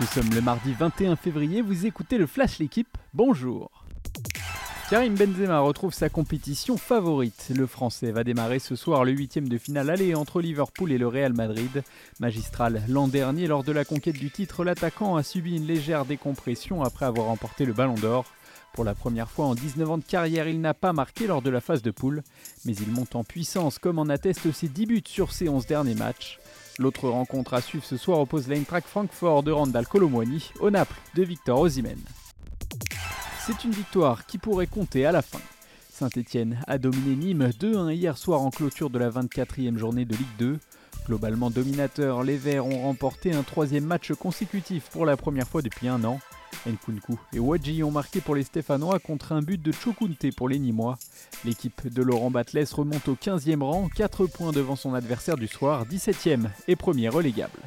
Nous sommes le mardi 21 février, vous écoutez le Flash L'équipe, bonjour Karim Benzema retrouve sa compétition favorite. Le Français va démarrer ce soir le huitième de finale aller entre Liverpool et le Real Madrid. Magistral l'an dernier, lors de la conquête du titre, l'attaquant a subi une légère décompression après avoir remporté le Ballon d'Or. Pour la première fois en 19 ans de carrière, il n'a pas marqué lors de la phase de poule, mais il monte en puissance comme en attestent ses 10 buts sur ses 11 derniers matchs. L'autre rencontre à suivre ce soir oppose l'Eintracht Francfort de Randall Colomwani au Naples de Victor Osimhen. C'est une victoire qui pourrait compter à la fin. Saint-Etienne a dominé Nîmes 2-1 hier soir en clôture de la 24e journée de Ligue 2. Globalement dominateurs, les Verts ont remporté un troisième match consécutif pour la première fois depuis un an. Nkunku et Wadji ont marqué pour les Stéphanois contre un but de Chokunte pour les Nîmois. L'équipe de Laurent Batles remonte au 15e rang, 4 points devant son adversaire du soir, 17e et premier relégable.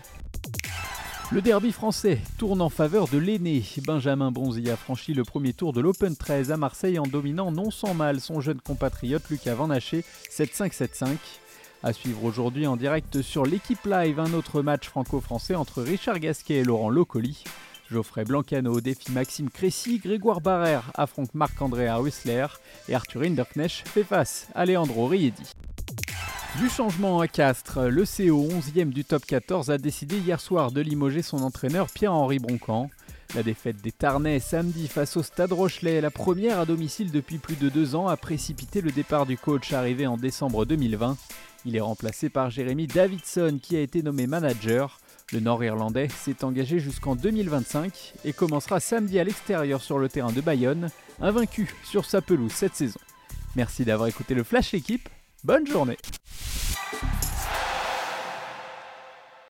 Le derby français tourne en faveur de l'aîné. Benjamin Bonzi a franchi le premier tour de l'Open 13 à Marseille en dominant non sans mal son jeune compatriote Lucas Van Haché 7-5-7-5. À suivre aujourd'hui en direct sur l'équipe live un autre match franco-français entre Richard Gasquet et Laurent Locoli. Geoffrey Blancano défie Maxime Crécy, Grégoire Barrère affronte Marc-André Whistler et Arthur Hinderknecht fait face à Leandro Riedi. Du changement à Castres, le CO 11e du top 14 a décidé hier soir de limoger son entraîneur Pierre-Henri Broncan. La défaite des Tarnais samedi face au Stade Rochelet, la première à domicile depuis plus de deux ans, a précipité le départ du coach arrivé en décembre 2020. Il est remplacé par Jérémy Davidson qui a été nommé manager. Le Nord-Irlandais s'est engagé jusqu'en 2025 et commencera samedi à l'extérieur sur le terrain de Bayonne, invaincu sur sa pelouse cette saison. Merci d'avoir écouté le Flash Équipe, bonne journée